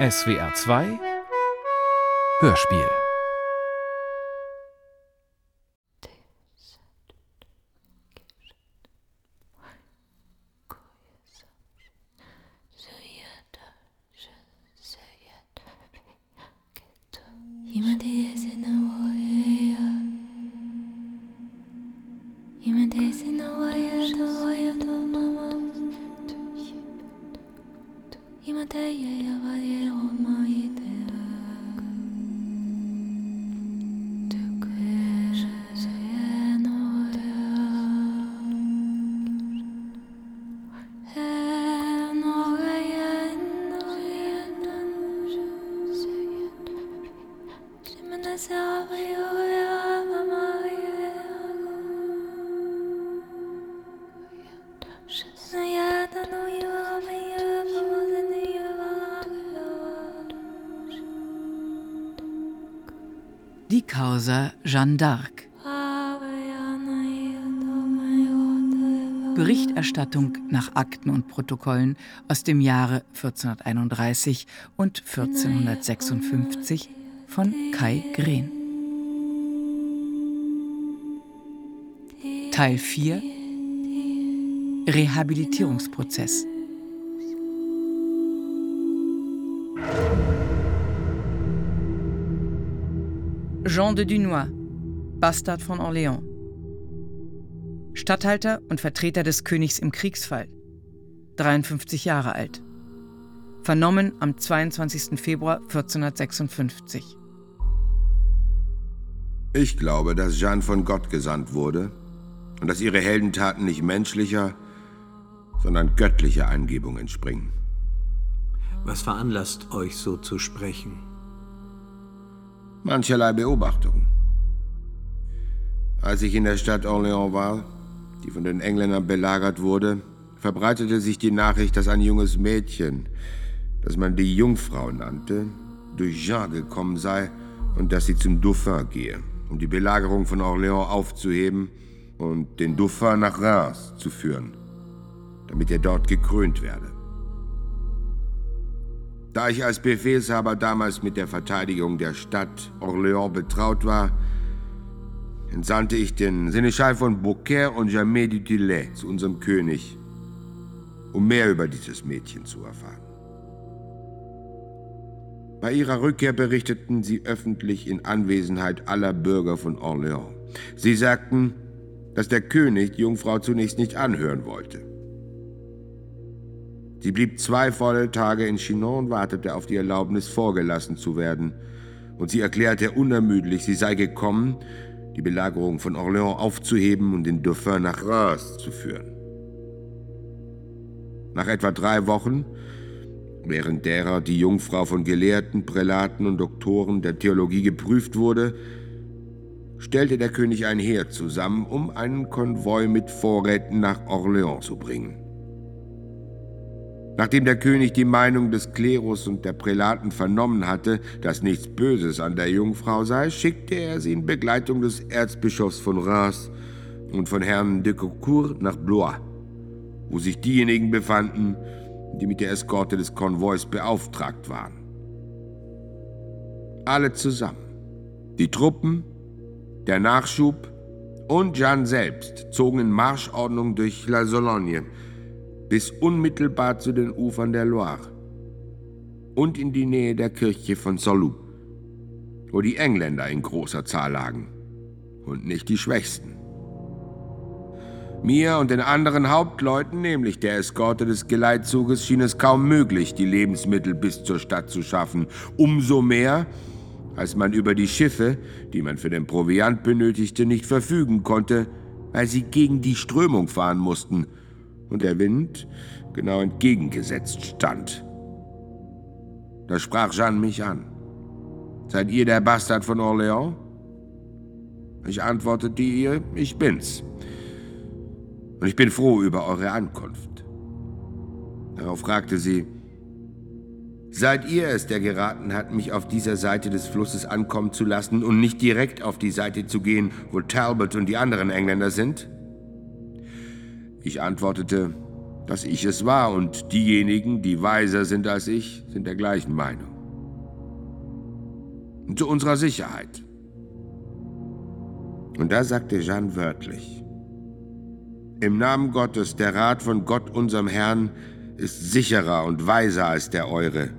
SWR 2 Hörspiel d'Arc. Berichterstattung nach Akten und Protokollen aus dem Jahre 1431 und 1456 von Kai Green. Teil 4 Rehabilitierungsprozess Jean de Dunois, Bastard von Orléans. Statthalter und Vertreter des Königs im Kriegsfall. 53 Jahre alt. Vernommen am 22. Februar 1456. Ich glaube, dass Jeanne von Gott gesandt wurde und dass ihre Heldentaten nicht menschlicher, sondern göttlicher Eingebung entspringen. Was veranlasst euch so zu sprechen? Mancherlei Beobachtungen. Als ich in der Stadt Orléans war, die von den Engländern belagert wurde, verbreitete sich die Nachricht, dass ein junges Mädchen, das man die Jungfrau nannte, durch Jean gekommen sei und dass sie zum Dauphin gehe, um die Belagerung von Orléans aufzuheben und den Dauphin nach Reims zu führen, damit er dort gekrönt werde. Da ich als Befehlshaber damals mit der Verteidigung der Stadt Orléans betraut war, entsandte ich den Seneschall von Beaucaire und Jamais du Tillet zu unserem König, um mehr über dieses Mädchen zu erfahren. Bei ihrer Rückkehr berichteten sie öffentlich in Anwesenheit aller Bürger von Orléans. Sie sagten, dass der König die Jungfrau zunächst nicht anhören wollte. Sie blieb zwei volle Tage in Chinon und wartete auf die Erlaubnis, vorgelassen zu werden. Und sie erklärte unermüdlich, sie sei gekommen, die Belagerung von Orléans aufzuheben und den Dauphin nach Reims zu führen. Nach etwa drei Wochen, während derer die Jungfrau von Gelehrten, Prälaten und Doktoren der Theologie geprüft wurde, stellte der König ein Heer zusammen, um einen Konvoi mit Vorräten nach Orléans zu bringen. Nachdem der König die Meinung des Klerus und der Prälaten vernommen hatte, dass nichts Böses an der Jungfrau sei, schickte er sie in Begleitung des Erzbischofs von Reims und von Herrn de Courcourt nach Blois, wo sich diejenigen befanden, die mit der Eskorte des Konvois beauftragt waren. Alle zusammen. Die Truppen, der Nachschub und Jeanne selbst zogen in Marschordnung durch La Sologne, bis unmittelbar zu den Ufern der Loire und in die Nähe der Kirche von Solou, wo die Engländer in großer Zahl lagen und nicht die Schwächsten. Mir und den anderen Hauptleuten, nämlich der Eskorte des Geleitzuges, schien es kaum möglich, die Lebensmittel bis zur Stadt zu schaffen. Umso mehr, als man über die Schiffe, die man für den Proviant benötigte, nicht verfügen konnte, weil sie gegen die Strömung fahren mussten – und der Wind genau entgegengesetzt stand. Da sprach Jeanne mich an. Seid ihr der Bastard von Orléans? Ich antwortete ihr, ich bin's. Und ich bin froh über eure Ankunft. Darauf fragte sie, Seid ihr es, der geraten hat, mich auf dieser Seite des Flusses ankommen zu lassen und nicht direkt auf die Seite zu gehen, wo Talbot und die anderen Engländer sind? Ich antwortete, dass ich es war und diejenigen, die weiser sind als ich, sind der gleichen Meinung. Und zu unserer Sicherheit. Und da sagte Jeanne wörtlich, im Namen Gottes, der Rat von Gott, unserem Herrn, ist sicherer und weiser als der eure.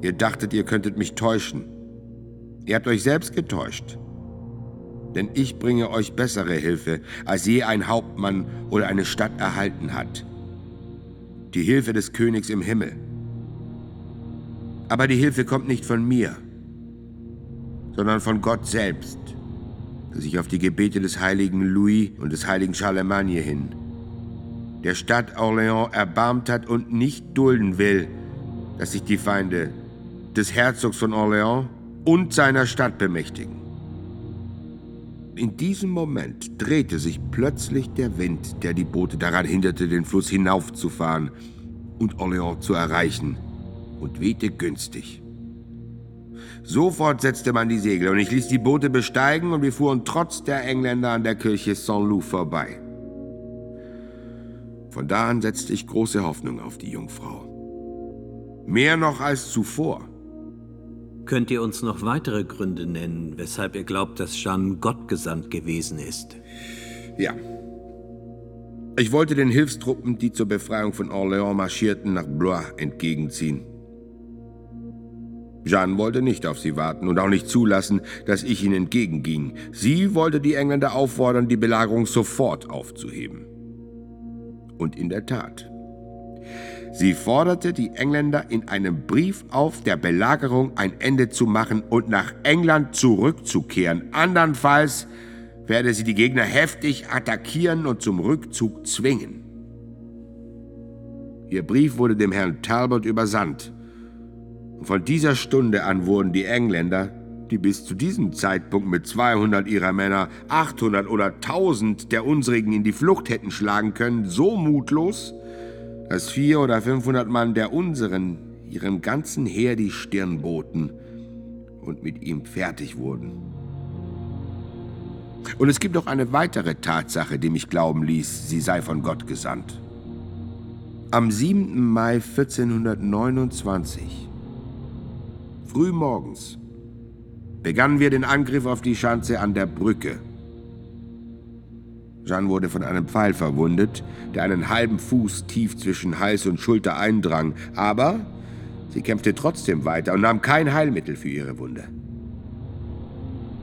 Ihr dachtet, ihr könntet mich täuschen. Ihr habt euch selbst getäuscht. Denn ich bringe euch bessere Hilfe, als je ein Hauptmann oder eine Stadt erhalten hat. Die Hilfe des Königs im Himmel. Aber die Hilfe kommt nicht von mir, sondern von Gott selbst sich auf die Gebete des heiligen Louis und des heiligen Charlemagne hin, der Stadt Orléans erbarmt hat und nicht dulden will, dass sich die Feinde des Herzogs von Orléans und seiner Stadt bemächtigen. In diesem Moment drehte sich plötzlich der Wind, der die Boote daran hinderte, den Fluss hinaufzufahren und Orléans zu erreichen, und wehte günstig. Sofort setzte man die Segel und ich ließ die Boote besteigen und wir fuhren trotz der Engländer an der Kirche Saint-Loup vorbei. Von da an setzte ich große Hoffnung auf die Jungfrau. Mehr noch als zuvor. Könnt ihr uns noch weitere Gründe nennen, weshalb ihr glaubt, dass Jeanne Gott gesandt gewesen ist? Ja. Ich wollte den Hilfstruppen, die zur Befreiung von Orléans marschierten, nach Blois entgegenziehen. Jeanne wollte nicht auf sie warten und auch nicht zulassen, dass ich ihnen entgegenging. Sie wollte die Engländer auffordern, die Belagerung sofort aufzuheben. Und in der Tat. Sie forderte die Engländer in einem Brief auf, der Belagerung ein Ende zu machen und nach England zurückzukehren. Andernfalls werde sie die Gegner heftig attackieren und zum Rückzug zwingen. Ihr Brief wurde dem Herrn Talbot übersandt. Von dieser Stunde an wurden die Engländer, die bis zu diesem Zeitpunkt mit 200 ihrer Männer 800 oder 1000 der unsrigen in die Flucht hätten schlagen können, so mutlos, dass 400 oder 500 Mann der unseren ihrem ganzen Heer die Stirn boten und mit ihm fertig wurden. Und es gibt noch eine weitere Tatsache, die mich glauben ließ, sie sei von Gott gesandt. Am 7. Mai 1429 Früh morgens begannen wir den Angriff auf die Schanze an der Brücke. Jeanne wurde von einem Pfeil verwundet, der einen halben Fuß tief zwischen Hals und Schulter eindrang, aber sie kämpfte trotzdem weiter und nahm kein Heilmittel für ihre Wunde.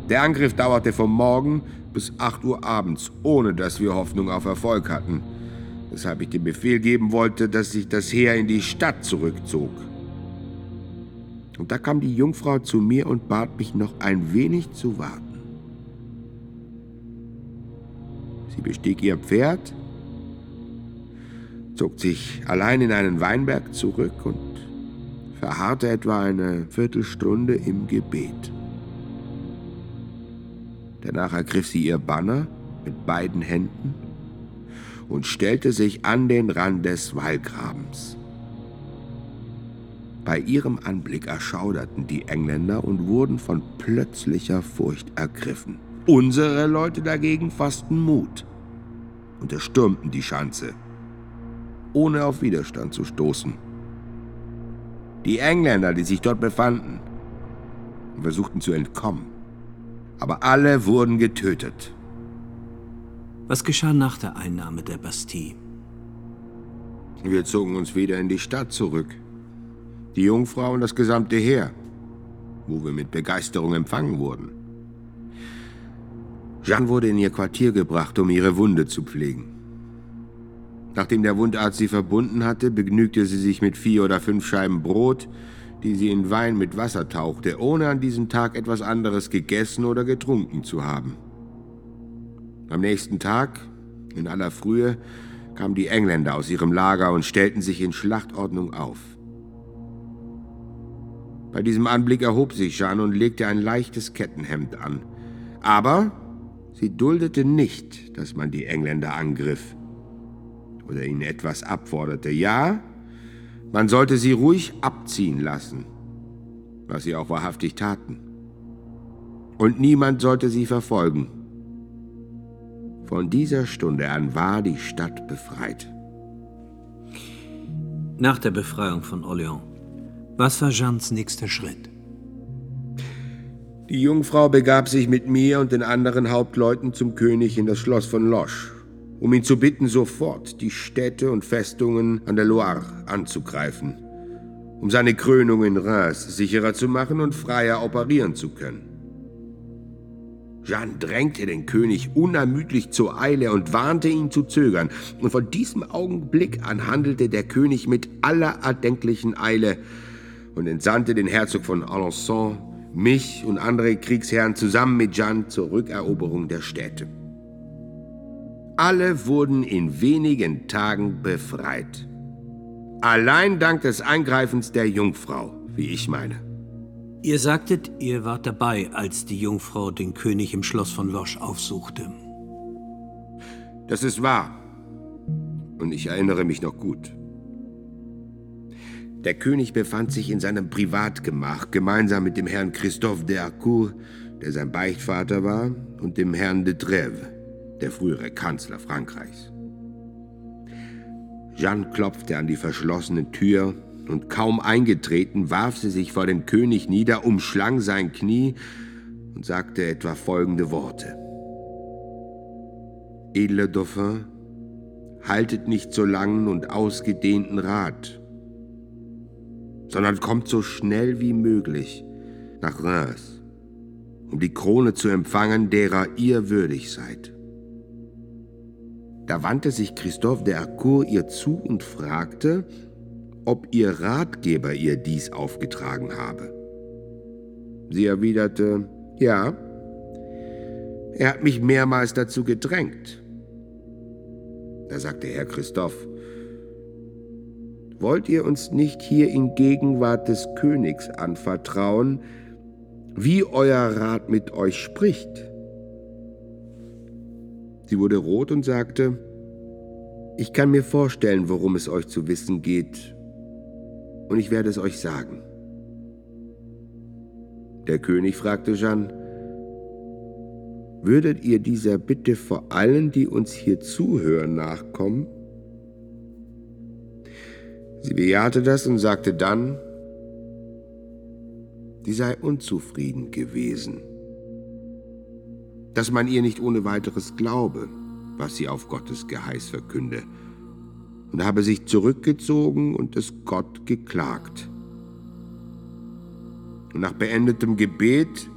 Der Angriff dauerte vom Morgen bis 8 Uhr abends, ohne dass wir Hoffnung auf Erfolg hatten, weshalb ich den Befehl geben wollte, dass sich das Heer in die Stadt zurückzog. Und da kam die Jungfrau zu mir und bat mich noch ein wenig zu warten. Sie bestieg ihr Pferd, zog sich allein in einen Weinberg zurück und verharrte etwa eine Viertelstunde im Gebet. Danach ergriff sie ihr Banner mit beiden Händen und stellte sich an den Rand des Wallgrabens. Bei ihrem Anblick erschauderten die Engländer und wurden von plötzlicher Furcht ergriffen. Unsere Leute dagegen fassten Mut und erstürmten die Schanze, ohne auf Widerstand zu stoßen. Die Engländer, die sich dort befanden, versuchten zu entkommen, aber alle wurden getötet. Was geschah nach der Einnahme der Bastille? Wir zogen uns wieder in die Stadt zurück die Jungfrau und das gesamte Heer, wo wir mit Begeisterung empfangen wurden. Jeanne wurde in ihr Quartier gebracht, um ihre Wunde zu pflegen. Nachdem der Wundarzt sie verbunden hatte, begnügte sie sich mit vier oder fünf Scheiben Brot, die sie in Wein mit Wasser tauchte, ohne an diesem Tag etwas anderes gegessen oder getrunken zu haben. Am nächsten Tag, in aller Frühe, kamen die Engländer aus ihrem Lager und stellten sich in Schlachtordnung auf. Bei diesem Anblick erhob sich Jeanne und legte ein leichtes Kettenhemd an. Aber sie duldete nicht, dass man die Engländer angriff oder ihnen etwas abforderte. Ja, man sollte sie ruhig abziehen lassen, was sie auch wahrhaftig taten. Und niemand sollte sie verfolgen. Von dieser Stunde an war die Stadt befreit. Nach der Befreiung von Orléans, was war Jeannes nächster Schritt? Die Jungfrau begab sich mit mir und den anderen Hauptleuten zum König in das Schloss von Loche, um ihn zu bitten, sofort die Städte und Festungen an der Loire anzugreifen, um seine Krönung in Reims sicherer zu machen und freier operieren zu können. Jeanne drängte den König unermüdlich zur Eile und warnte ihn zu zögern. Und von diesem Augenblick an handelte der König mit aller erdenklichen Eile und entsandte den Herzog von Alençon, mich und andere Kriegsherren zusammen mit Jeanne zur Rückeroberung der Städte. Alle wurden in wenigen Tagen befreit. Allein dank des Eingreifens der Jungfrau, wie ich meine. Ihr sagtet, ihr wart dabei, als die Jungfrau den König im Schloss von Loche aufsuchte. Das ist wahr. Und ich erinnere mich noch gut. Der König befand sich in seinem Privatgemach gemeinsam mit dem Herrn Christophe de Harcourt, der sein Beichtvater war, und dem Herrn de Trèves, der frühere Kanzler Frankreichs. Jeanne klopfte an die verschlossene Tür und kaum eingetreten, warf sie sich vor dem König nieder, umschlang sein Knie und sagte etwa folgende Worte. Edler Dauphin, haltet nicht so langen und ausgedehnten Rat, sondern kommt so schnell wie möglich nach Reims, um die Krone zu empfangen, derer ihr würdig seid. Da wandte sich Christophe de Harcourt ihr zu und fragte, ob ihr Ratgeber ihr dies aufgetragen habe. Sie erwiderte, ja, er hat mich mehrmals dazu gedrängt. Da sagte Herr Christoph, wollt ihr uns nicht hier in Gegenwart des Königs anvertrauen, wie euer Rat mit euch spricht? Sie wurde rot und sagte, ich kann mir vorstellen, worum es euch zu wissen geht, und ich werde es euch sagen. Der König fragte Jeanne, würdet ihr dieser Bitte vor allen, die uns hier zuhören, nachkommen? Sie bejahte das und sagte dann, sie sei unzufrieden gewesen, dass man ihr nicht ohne weiteres glaube, was sie auf Gottes Geheiß verkünde, und habe sich zurückgezogen und es Gott geklagt. Und nach beendetem Gebet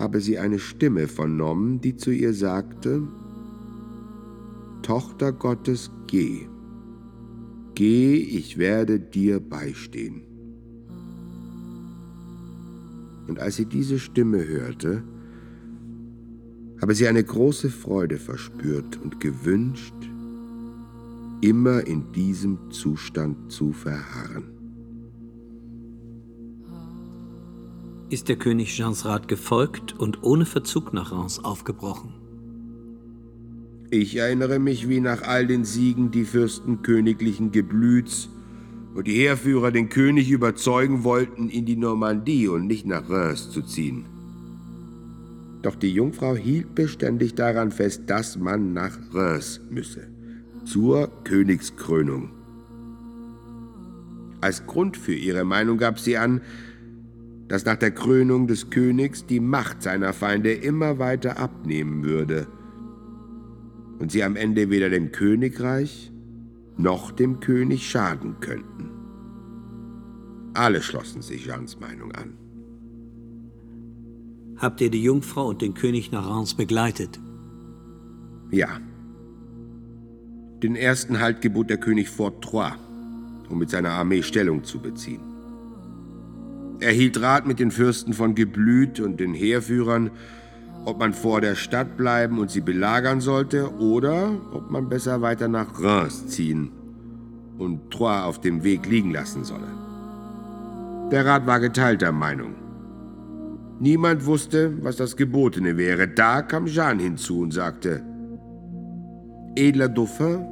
habe sie eine Stimme vernommen, die zu ihr sagte, Tochter Gottes, geh, geh, ich werde dir beistehen. Und als sie diese Stimme hörte, habe sie eine große Freude verspürt und gewünscht, immer in diesem Zustand zu verharren. Ist der König Jeans Rat gefolgt und ohne Verzug nach Reims aufgebrochen? Ich erinnere mich, wie nach all den Siegen die Fürsten königlichen Geblüts und die Heerführer den König überzeugen wollten, in die Normandie und nicht nach Reims zu ziehen. Doch die Jungfrau hielt beständig daran fest, dass man nach Reims müsse zur Königskrönung. Als Grund für ihre Meinung gab sie an, dass nach der Krönung des Königs die Macht seiner Feinde immer weiter abnehmen würde und sie am Ende weder dem Königreich noch dem König schaden könnten. Alle schlossen sich Jeans Meinung an. Habt ihr die Jungfrau und den König nach Reims begleitet? Ja. Den ersten Halt gebot der König Fort Troyes, um mit seiner Armee Stellung zu beziehen. Er hielt Rat mit den Fürsten von Geblüt und den Heerführern, ob man vor der Stadt bleiben und sie belagern sollte oder ob man besser weiter nach Reims ziehen und Troyes auf dem Weg liegen lassen solle. Der Rat war geteilter Meinung. Niemand wusste, was das Gebotene wäre. Da kam Jeanne hinzu und sagte, Edler Dauphin,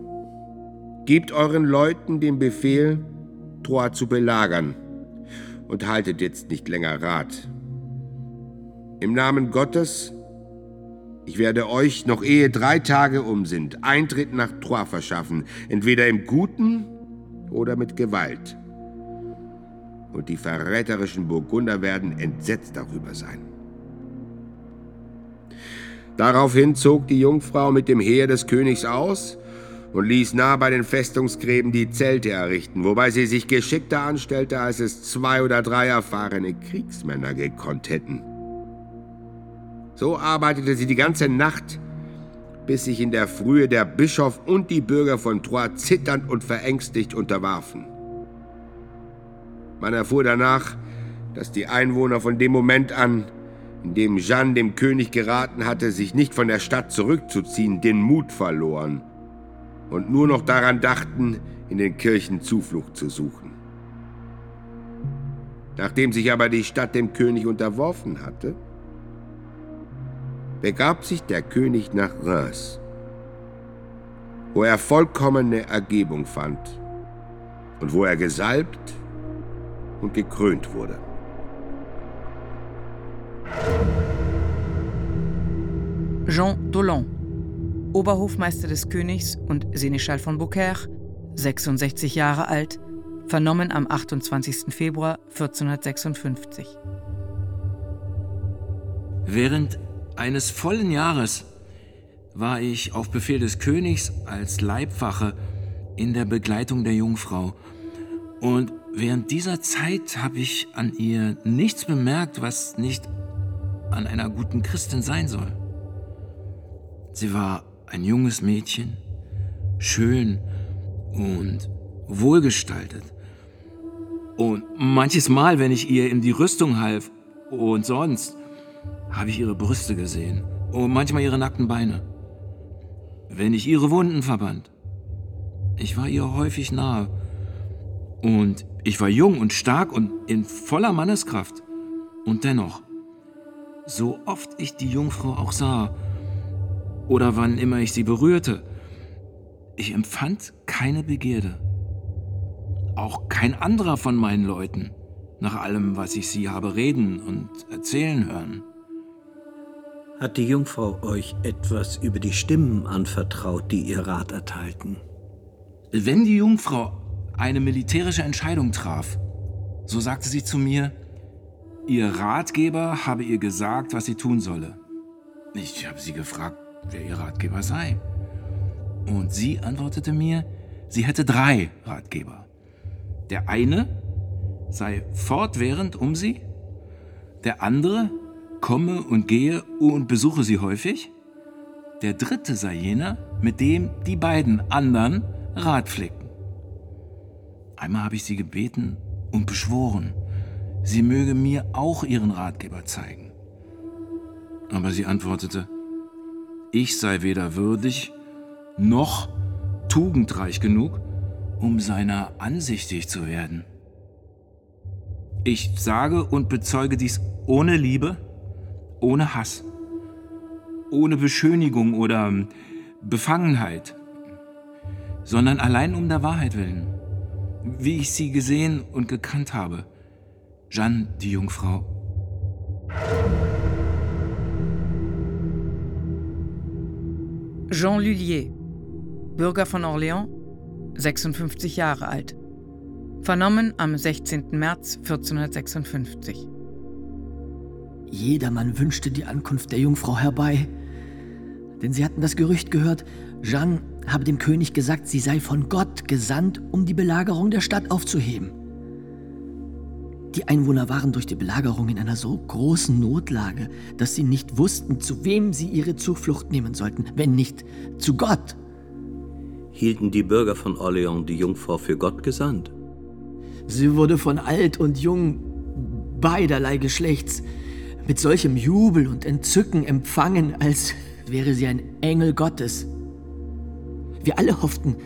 gebt euren Leuten den Befehl, Troyes zu belagern und haltet jetzt nicht länger Rat. Im Namen Gottes, ich werde euch, noch ehe drei Tage um sind, Eintritt nach Troyes verschaffen, entweder im Guten oder mit Gewalt. Und die verräterischen Burgunder werden entsetzt darüber sein. Daraufhin zog die Jungfrau mit dem Heer des Königs aus und ließ nah bei den Festungsgräben die Zelte errichten, wobei sie sich geschickter anstellte, als es zwei oder drei erfahrene Kriegsmänner gekonnt hätten. So arbeitete sie die ganze Nacht, bis sich in der Frühe der Bischof und die Bürger von Troyes zitternd und verängstigt unterwarfen. Man erfuhr danach, dass die Einwohner von dem Moment an, in dem Jeanne dem König geraten hatte, sich nicht von der Stadt zurückzuziehen, den Mut verloren und nur noch daran dachten, in den Kirchen Zuflucht zu suchen. Nachdem sich aber die Stadt dem König unterworfen hatte, begab sich der König nach Reims, wo er vollkommene Ergebung fand und wo er gesalbt und gekrönt wurde. Jean Dolan, Oberhofmeister des Königs und Seneschall von Beaucaire, 66 Jahre alt, vernommen am 28. Februar 1456. Während eines vollen Jahres war ich auf Befehl des Königs als Leibwache in der Begleitung der Jungfrau. Und während dieser Zeit habe ich an ihr nichts bemerkt, was nicht an einer guten Christin sein soll. Sie war ein junges Mädchen, schön und wohlgestaltet. Und manches Mal, wenn ich ihr in die Rüstung half und sonst, habe ich ihre Brüste gesehen und manchmal ihre nackten Beine. Wenn ich ihre Wunden verband. Ich war ihr häufig nahe. Und ich war jung und stark und in voller Manneskraft. Und dennoch, so oft ich die Jungfrau auch sah, oder wann immer ich sie berührte, ich empfand keine Begierde. Auch kein anderer von meinen Leuten, nach allem, was ich sie habe reden und erzählen hören. Hat die Jungfrau euch etwas über die Stimmen anvertraut, die ihr Rat erteilten? Wenn die Jungfrau eine militärische Entscheidung traf, so sagte sie zu mir, ihr Ratgeber habe ihr gesagt, was sie tun solle. Ich habe sie gefragt, wer ihr Ratgeber sei. Und sie antwortete mir, sie hätte drei Ratgeber. Der eine sei fortwährend um sie, der andere komme und gehe und besuche sie häufig. Der dritte sei jener, mit dem die beiden anderen Rat pflegten. Einmal habe ich sie gebeten und beschworen, sie möge mir auch ihren Ratgeber zeigen. Aber sie antwortete, ich sei weder würdig noch tugendreich genug, um seiner ansichtig zu werden. Ich sage und bezeuge dies ohne Liebe, ohne Hass, ohne Beschönigung oder ähm, Befangenheit, sondern allein um der Wahrheit willen, wie ich sie gesehen und gekannt habe. Jeanne, die Jungfrau. Jean Lullier, Bürger von Orléans, 56 Jahre alt. Vernommen am 16. März 1456. Jedermann wünschte die Ankunft der Jungfrau herbei, denn sie hatten das Gerücht gehört, Jeanne habe dem König gesagt, sie sei von Gott gesandt, um die Belagerung der Stadt aufzuheben. Die Einwohner waren durch die Belagerung in einer so großen Notlage, dass sie nicht wussten, zu wem sie ihre Zuflucht nehmen sollten, wenn nicht zu Gott. Hielten die Bürger von Orléans die Jungfrau für Gott gesandt? Sie wurde von alt und jung beiderlei Geschlechts mit solchem Jubel und Entzücken empfangen, als wäre sie ein Engel Gottes. Wir alle hofften,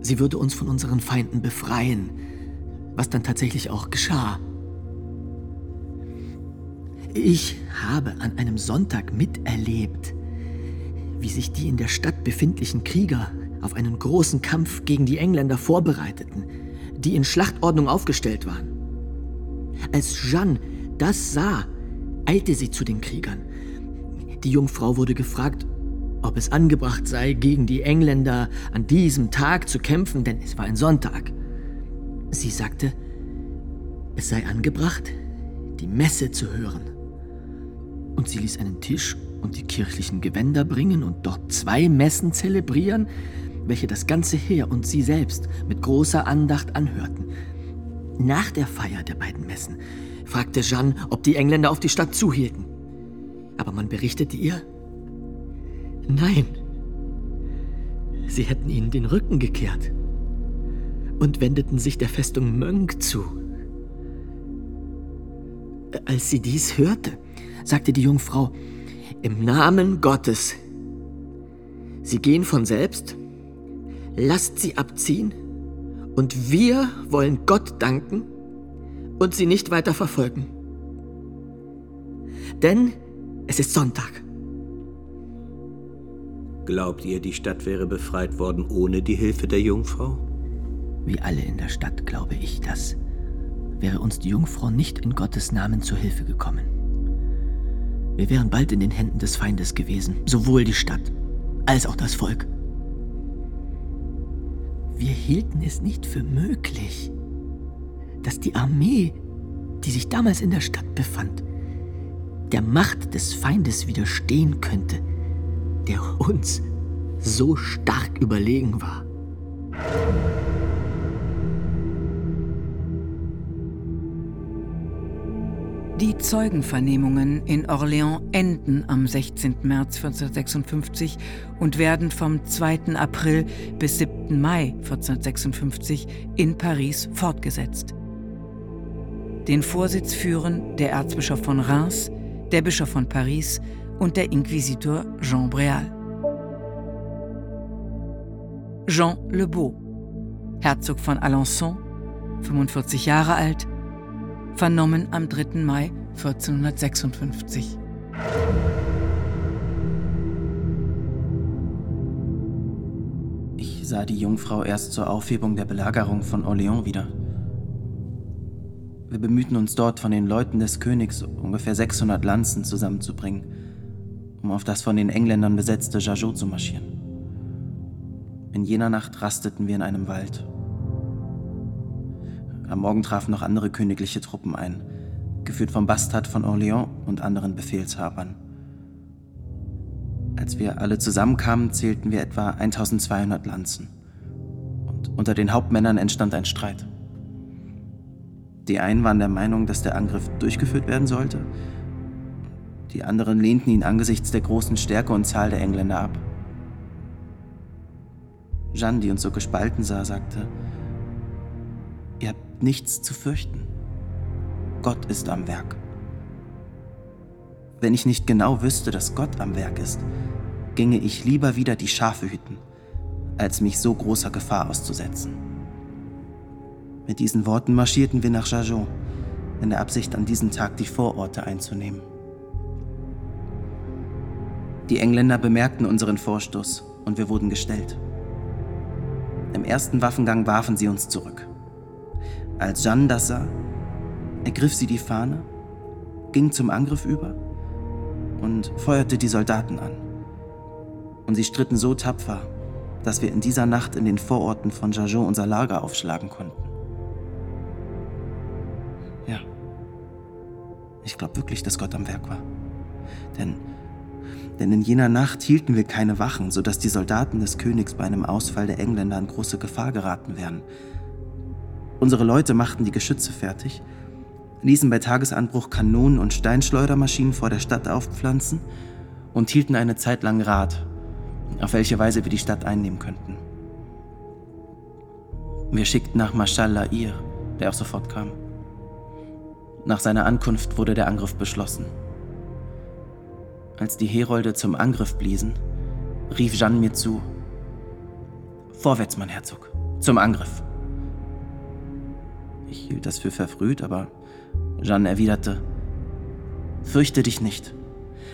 sie würde uns von unseren Feinden befreien, was dann tatsächlich auch geschah. Ich habe an einem Sonntag miterlebt, wie sich die in der Stadt befindlichen Krieger auf einen großen Kampf gegen die Engländer vorbereiteten, die in Schlachtordnung aufgestellt waren. Als Jeanne das sah, eilte sie zu den Kriegern. Die Jungfrau wurde gefragt, ob es angebracht sei, gegen die Engländer an diesem Tag zu kämpfen, denn es war ein Sonntag. Sie sagte, es sei angebracht, die Messe zu hören. Und sie ließ einen Tisch und die kirchlichen Gewänder bringen und dort zwei Messen zelebrieren, welche das ganze Heer und sie selbst mit großer Andacht anhörten. Nach der Feier der beiden Messen fragte Jeanne, ob die Engländer auf die Stadt zuhielten. Aber man berichtete ihr, nein, sie hätten ihnen den Rücken gekehrt und wendeten sich der Festung Mönk zu. Als sie dies hörte, sagte die Jungfrau, im Namen Gottes, sie gehen von selbst, lasst sie abziehen und wir wollen Gott danken und sie nicht weiter verfolgen. Denn es ist Sonntag. Glaubt ihr, die Stadt wäre befreit worden ohne die Hilfe der Jungfrau? Wie alle in der Stadt glaube ich das. Wäre uns die Jungfrau nicht in Gottes Namen zu Hilfe gekommen. Wir wären bald in den Händen des Feindes gewesen, sowohl die Stadt als auch das Volk. Wir hielten es nicht für möglich, dass die Armee, die sich damals in der Stadt befand, der Macht des Feindes widerstehen könnte, der uns so stark überlegen war. Die Zeugenvernehmungen in Orléans enden am 16. März 1456 und werden vom 2. April bis 7. Mai 1456 in Paris fortgesetzt. Den Vorsitz führen der Erzbischof von Reims, der Bischof von Paris und der Inquisitor Jean Bréal. Jean Le Beau, Herzog von Alençon, 45 Jahre alt, vernommen am 3. Mai 1456. Ich sah die Jungfrau erst zur Aufhebung der Belagerung von Orléans wieder. Wir bemühten uns dort von den Leuten des Königs ungefähr 600 Lanzen zusammenzubringen, um auf das von den Engländern besetzte Jajot zu marschieren. In jener Nacht rasteten wir in einem Wald am Morgen trafen noch andere königliche Truppen ein, geführt vom Bastard von Orléans und anderen Befehlshabern. Als wir alle zusammenkamen, zählten wir etwa 1200 Lanzen. Und unter den Hauptmännern entstand ein Streit. Die einen waren der Meinung, dass der Angriff durchgeführt werden sollte. Die anderen lehnten ihn angesichts der großen Stärke und Zahl der Engländer ab. Jeanne, die uns so gespalten sah, sagte, Ihr habt nichts zu fürchten. Gott ist am Werk. Wenn ich nicht genau wüsste, dass Gott am Werk ist, ginge ich lieber wieder die Schafe hüten, als mich so großer Gefahr auszusetzen. Mit diesen Worten marschierten wir nach Jajon, in der Absicht, an diesem Tag die Vororte einzunehmen. Die Engländer bemerkten unseren Vorstoß und wir wurden gestellt. Im ersten Waffengang warfen sie uns zurück. Als Jeanne das sah, ergriff sie die Fahne, ging zum Angriff über und feuerte die Soldaten an. Und sie stritten so tapfer, dass wir in dieser Nacht in den Vororten von Jajon unser Lager aufschlagen konnten. Ich glaube wirklich, dass Gott am Werk war. Denn, denn in jener Nacht hielten wir keine Wachen, sodass die Soldaten des Königs bei einem Ausfall der Engländer in große Gefahr geraten wären. Unsere Leute machten die Geschütze fertig, ließen bei Tagesanbruch Kanonen und Steinschleudermaschinen vor der Stadt aufpflanzen und hielten eine Zeit lang Rat, auf welche Weise wir die Stadt einnehmen könnten. Wir schickten nach Marschall Lair, der auch sofort kam. Nach seiner Ankunft wurde der Angriff beschlossen. Als die Herolde zum Angriff bliesen, rief Jeanne mir zu: Vorwärts, mein Herzog, zum Angriff. Ich hielt das für verfrüht, aber Jeanne erwiderte, Fürchte dich nicht.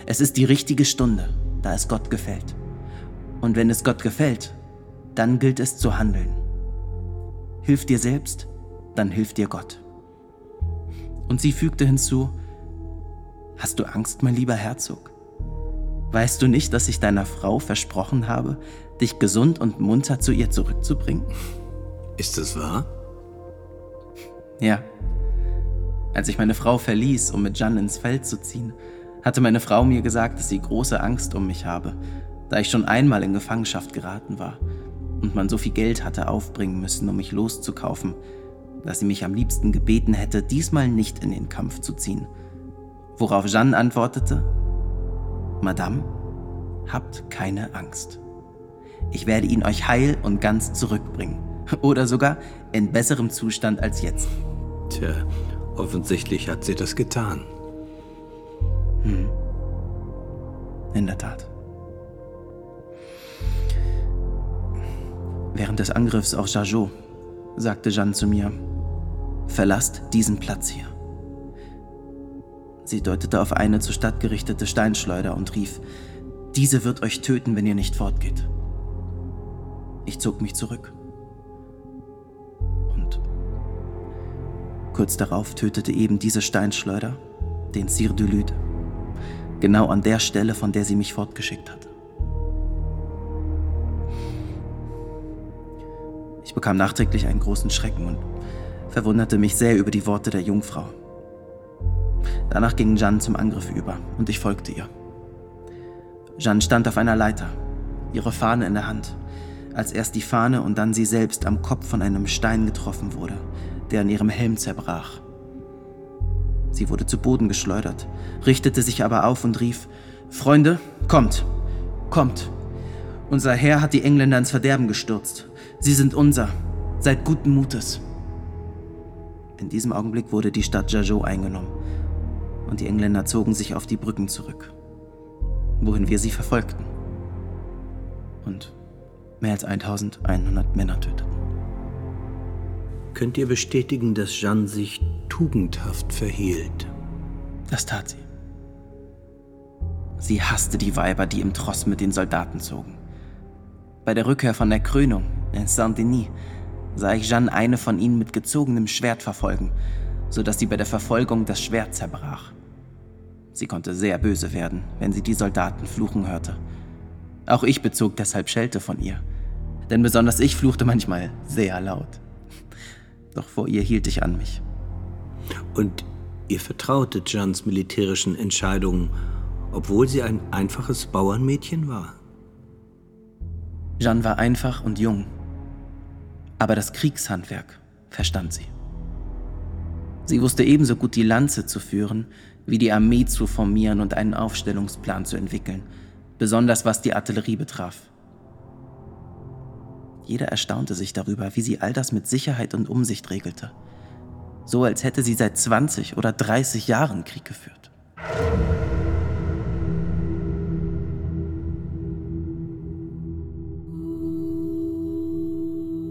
Es ist die richtige Stunde, da es Gott gefällt. Und wenn es Gott gefällt, dann gilt es zu handeln. Hilf dir selbst, dann hilft dir Gott. Und sie fügte hinzu, Hast du Angst, mein lieber Herzog? Weißt du nicht, dass ich deiner Frau versprochen habe, dich gesund und munter zu ihr zurückzubringen? Ist es wahr? Ja. Als ich meine Frau verließ, um mit Jeanne ins Feld zu ziehen, hatte meine Frau mir gesagt, dass sie große Angst um mich habe, da ich schon einmal in Gefangenschaft geraten war und man so viel Geld hatte aufbringen müssen, um mich loszukaufen, dass sie mich am liebsten gebeten hätte, diesmal nicht in den Kampf zu ziehen. Worauf Jeanne antwortete, Madame, habt keine Angst. Ich werde ihn euch heil und ganz zurückbringen. Oder sogar in besserem Zustand als jetzt. Tja, offensichtlich hat sie das getan. Hm. In der Tat. Während des Angriffs auf Jajot sagte Jeanne zu mir, verlasst diesen Platz hier. Sie deutete auf eine zur Stadt gerichtete Steinschleuder und rief, diese wird euch töten, wenn ihr nicht fortgeht. Ich zog mich zurück. Und kurz darauf tötete eben diese Steinschleuder den Sir du Lüde. Genau an der Stelle, von der sie mich fortgeschickt hatte. Ich bekam nachträglich einen großen Schrecken und verwunderte mich sehr über die Worte der Jungfrau. Danach ging Jeanne zum Angriff über und ich folgte ihr. Jeanne stand auf einer Leiter, ihre Fahne in der Hand, als erst die Fahne und dann sie selbst am Kopf von einem Stein getroffen wurde, der an ihrem Helm zerbrach. Sie wurde zu Boden geschleudert, richtete sich aber auf und rief, Freunde, kommt, kommt. Unser Herr hat die Engländer ins Verderben gestürzt. Sie sind unser. Seid guten Mutes. In diesem Augenblick wurde die Stadt Jajot eingenommen und die Engländer zogen sich auf die Brücken zurück, wohin wir sie verfolgten und mehr als 1100 Männer töteten. Könnt ihr bestätigen, dass Jeanne sich tugendhaft verhielt? Das tat sie. Sie hasste die Weiber, die im Tross mit den Soldaten zogen. Bei der Rückkehr von der Krönung in Saint-Denis sah ich Jeanne eine von ihnen mit gezogenem Schwert verfolgen, sodass sie bei der Verfolgung das Schwert zerbrach. Sie konnte sehr böse werden, wenn sie die Soldaten fluchen hörte. Auch ich bezog deshalb Schelte von ihr, denn besonders ich fluchte manchmal sehr laut. Doch vor ihr hielt ich an mich. Und ihr vertraute Jeans militärischen Entscheidungen, obwohl sie ein einfaches Bauernmädchen war? Jeanne war einfach und jung, aber das Kriegshandwerk verstand sie. Sie wusste ebenso gut die Lanze zu führen, wie die Armee zu formieren und einen Aufstellungsplan zu entwickeln, besonders was die Artillerie betraf. Jeder erstaunte sich darüber, wie sie all das mit Sicherheit und Umsicht regelte. So als hätte sie seit 20 oder 30 Jahren Krieg geführt.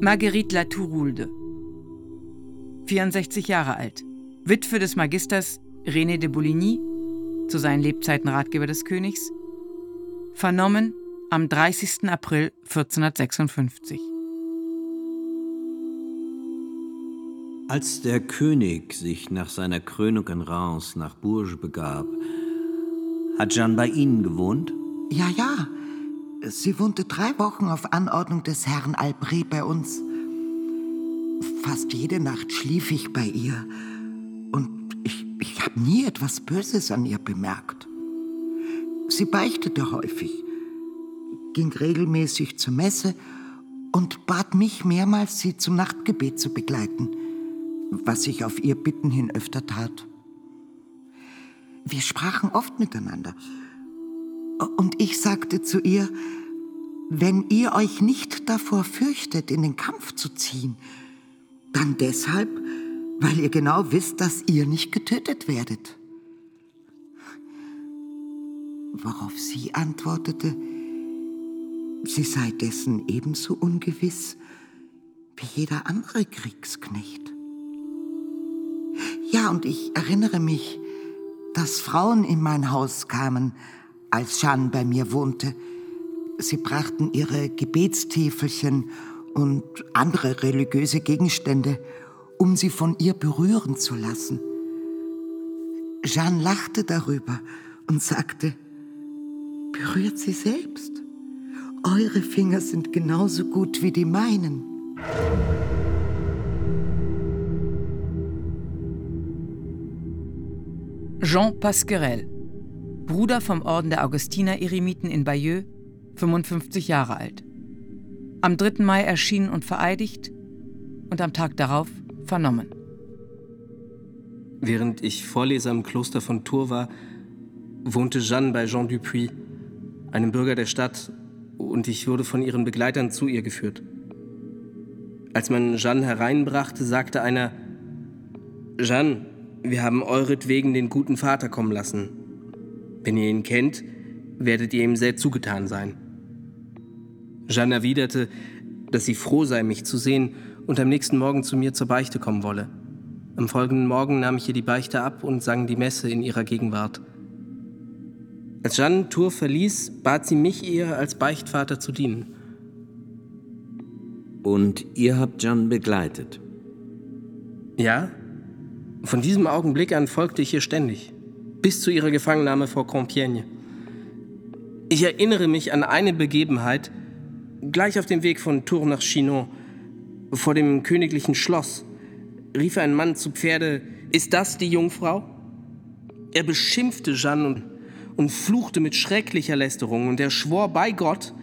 Marguerite Latouroulde, 64 Jahre alt, Witwe des Magisters René de Bouligny, zu seinen Lebzeiten Ratgeber des Königs, vernommen am 30. April 1456. Als der König sich nach seiner Krönung in Reims nach Bourges begab, hat Jeanne bei Ihnen gewohnt? Ja, ja. Sie wohnte drei Wochen auf Anordnung des Herrn Albret bei uns. Fast jede Nacht schlief ich bei ihr. Und ich, ich habe nie etwas Böses an ihr bemerkt. Sie beichtete häufig, ging regelmäßig zur Messe und bat mich mehrmals, sie zum Nachtgebet zu begleiten was ich auf ihr Bitten hin öfter tat. Wir sprachen oft miteinander. Und ich sagte zu ihr, wenn ihr euch nicht davor fürchtet, in den Kampf zu ziehen, dann deshalb, weil ihr genau wisst, dass ihr nicht getötet werdet. Worauf sie antwortete, sie sei dessen ebenso ungewiss wie jeder andere Kriegsknecht. Ja, und ich erinnere mich, dass Frauen in mein Haus kamen, als Jeanne bei mir wohnte. Sie brachten ihre Gebetstäfelchen und andere religiöse Gegenstände, um sie von ihr berühren zu lassen. Jeanne lachte darüber und sagte, berührt sie selbst. Eure Finger sind genauso gut wie die meinen. Jean Pasquerel, Bruder vom Orden der Augustiner-Eremiten in Bayeux, 55 Jahre alt. Am 3. Mai erschienen und vereidigt und am Tag darauf vernommen. Während ich Vorleser im Kloster von Tours war, wohnte Jeanne bei Jean Dupuis, einem Bürger der Stadt, und ich wurde von ihren Begleitern zu ihr geführt. Als man Jeanne hereinbrachte, sagte einer, Jeanne, wir haben euretwegen den guten Vater kommen lassen. Wenn ihr ihn kennt, werdet ihr ihm sehr zugetan sein. Jeanne erwiderte, dass sie froh sei, mich zu sehen und am nächsten Morgen zu mir zur Beichte kommen wolle. Am folgenden Morgen nahm ich ihr die Beichte ab und sang die Messe in ihrer Gegenwart. Als Jeanne Tour verließ, bat sie mich, ihr als Beichtvater zu dienen. Und ihr habt Jeanne begleitet? Ja, von diesem Augenblick an folgte ich ihr ständig, bis zu ihrer Gefangennahme vor Compiègne. Ich erinnere mich an eine Begebenheit, gleich auf dem Weg von Tours nach Chinon, vor dem königlichen Schloss, rief ein Mann zu Pferde, ist das die Jungfrau? Er beschimpfte Jeanne und, und fluchte mit schrecklicher Lästerung, und er schwor bei Gott,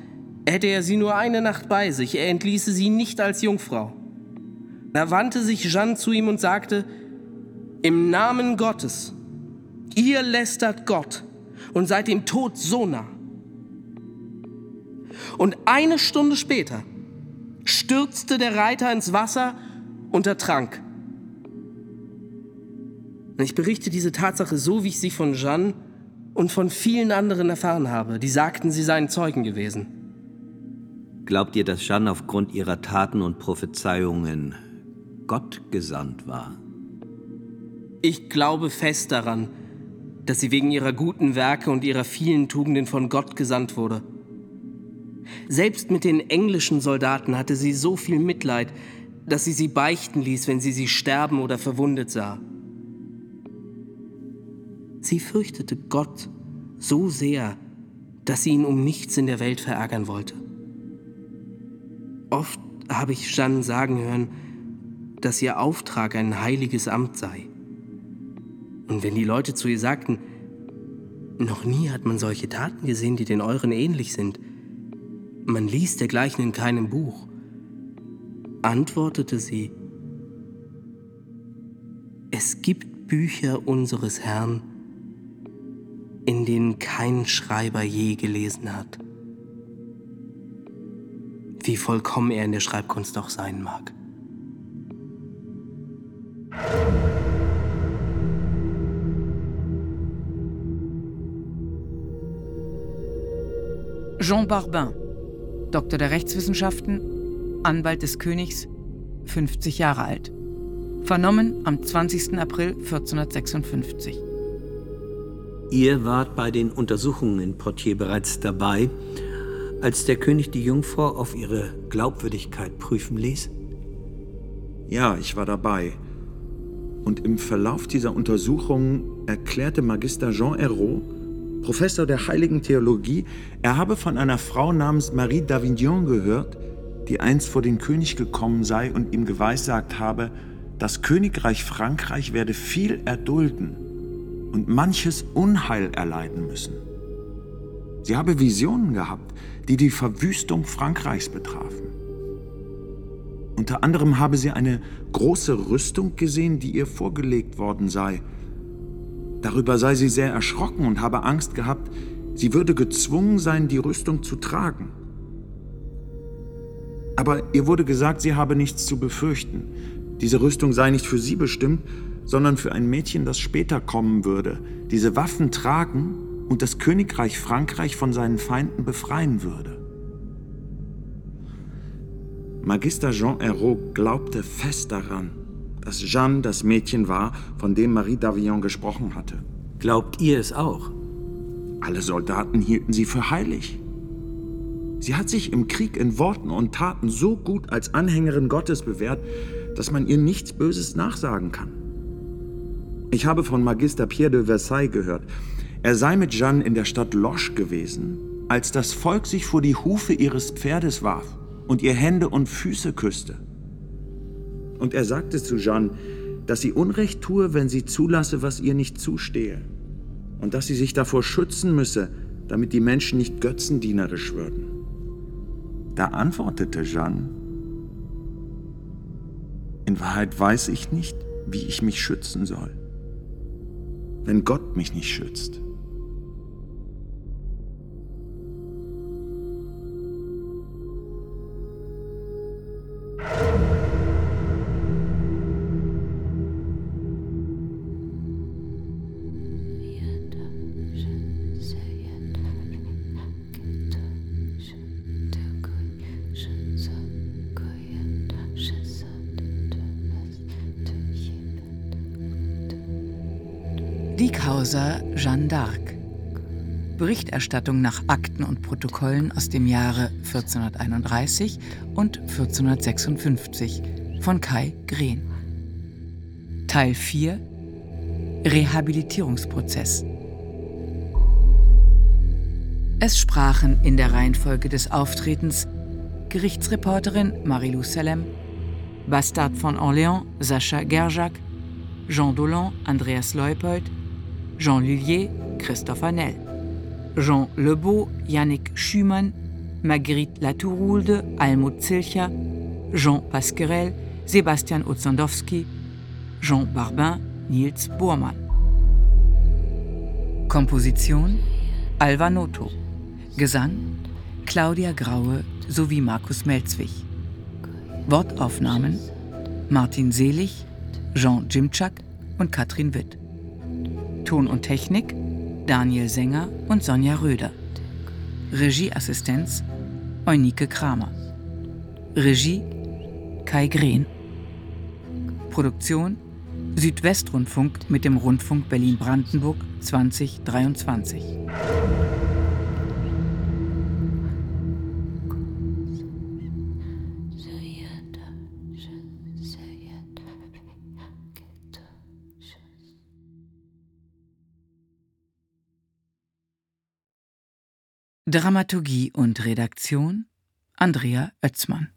hätte er sie nur eine Nacht bei sich, er entließe sie nicht als Jungfrau. Da wandte sich Jeanne zu ihm und sagte, im Namen Gottes, ihr lästert Gott und seid dem Tod so nah. Und eine Stunde später stürzte der Reiter ins Wasser und ertrank. Ich berichte diese Tatsache so, wie ich sie von Jeanne und von vielen anderen erfahren habe, die sagten, sie seien Zeugen gewesen. Glaubt ihr, dass Jeanne aufgrund ihrer Taten und Prophezeiungen Gott gesandt war? Ich glaube fest daran, dass sie wegen ihrer guten Werke und ihrer vielen Tugenden von Gott gesandt wurde. Selbst mit den englischen Soldaten hatte sie so viel Mitleid, dass sie sie beichten ließ, wenn sie sie sterben oder verwundet sah. Sie fürchtete Gott so sehr, dass sie ihn um nichts in der Welt verärgern wollte. Oft habe ich Jeanne sagen hören, dass ihr Auftrag ein heiliges Amt sei. Und wenn die Leute zu ihr sagten, noch nie hat man solche Taten gesehen, die den euren ähnlich sind, man liest dergleichen in keinem Buch, antwortete sie, es gibt Bücher unseres Herrn, in denen kein Schreiber je gelesen hat. Wie vollkommen er in der Schreibkunst auch sein mag. Jean Barbin, Doktor der Rechtswissenschaften, Anwalt des Königs, 50 Jahre alt. Vernommen am 20. April 1456. Ihr wart bei den Untersuchungen in Portier bereits dabei, als der König die Jungfrau auf ihre Glaubwürdigkeit prüfen ließ? Ja, ich war dabei. Und im Verlauf dieser Untersuchungen erklärte Magister Jean Hérault, Professor der Heiligen Theologie, er habe von einer Frau namens Marie d'Avignon gehört, die einst vor den König gekommen sei und ihm geweissagt habe, das Königreich Frankreich werde viel erdulden und manches Unheil erleiden müssen. Sie habe Visionen gehabt, die die Verwüstung Frankreichs betrafen. Unter anderem habe sie eine große Rüstung gesehen, die ihr vorgelegt worden sei. Darüber sei sie sehr erschrocken und habe Angst gehabt, sie würde gezwungen sein, die Rüstung zu tragen. Aber ihr wurde gesagt, sie habe nichts zu befürchten. Diese Rüstung sei nicht für sie bestimmt, sondern für ein Mädchen, das später kommen würde, diese Waffen tragen und das Königreich Frankreich von seinen Feinden befreien würde. Magister Jean Hérault glaubte fest daran, dass Jeanne das Mädchen war, von dem Marie d'Avignon gesprochen hatte. Glaubt ihr es auch? Alle Soldaten hielten sie für heilig. Sie hat sich im Krieg in Worten und Taten so gut als Anhängerin Gottes bewährt, dass man ihr nichts Böses nachsagen kann. Ich habe von Magister Pierre de Versailles gehört, er sei mit Jeanne in der Stadt Loche gewesen, als das Volk sich vor die Hufe ihres Pferdes warf und ihr Hände und Füße küsste. Und er sagte zu Jeanne, dass sie Unrecht tue, wenn sie zulasse, was ihr nicht zustehe. Und dass sie sich davor schützen müsse, damit die Menschen nicht götzendienerisch würden. Da antwortete Jeanne, in Wahrheit weiß ich nicht, wie ich mich schützen soll, wenn Gott mich nicht schützt. Berichterstattung nach Akten und Protokollen aus dem Jahre 1431 und 1456 von Kai Green. Teil 4 Rehabilitierungsprozess. Es sprachen in der Reihenfolge des Auftretens Gerichtsreporterin Marilou Salem, Bastard von Orléans Sascha Gerjak, Jean Dolan Andreas Leupold, Jean Lullier Christopher Nell, Jean Lebeau Yannick Schümann, Marguerite Latouroulde Almut Zilcher, Jean Pasquerel Sebastian Otzandowski, Jean Barbin Nils Bormann. Komposition Alva Noto. Gesang Claudia Graue sowie Markus Melzwig. Wortaufnahmen Martin Selig, Jean Jimczak und Katrin Witt. Ton und Technik Daniel Sänger und Sonja Röder. Regieassistenz Eunike Kramer. Regie Kai Green. Produktion Südwestrundfunk mit dem Rundfunk Berlin-Brandenburg 2023. Dramaturgie und Redaktion Andrea Oetzmann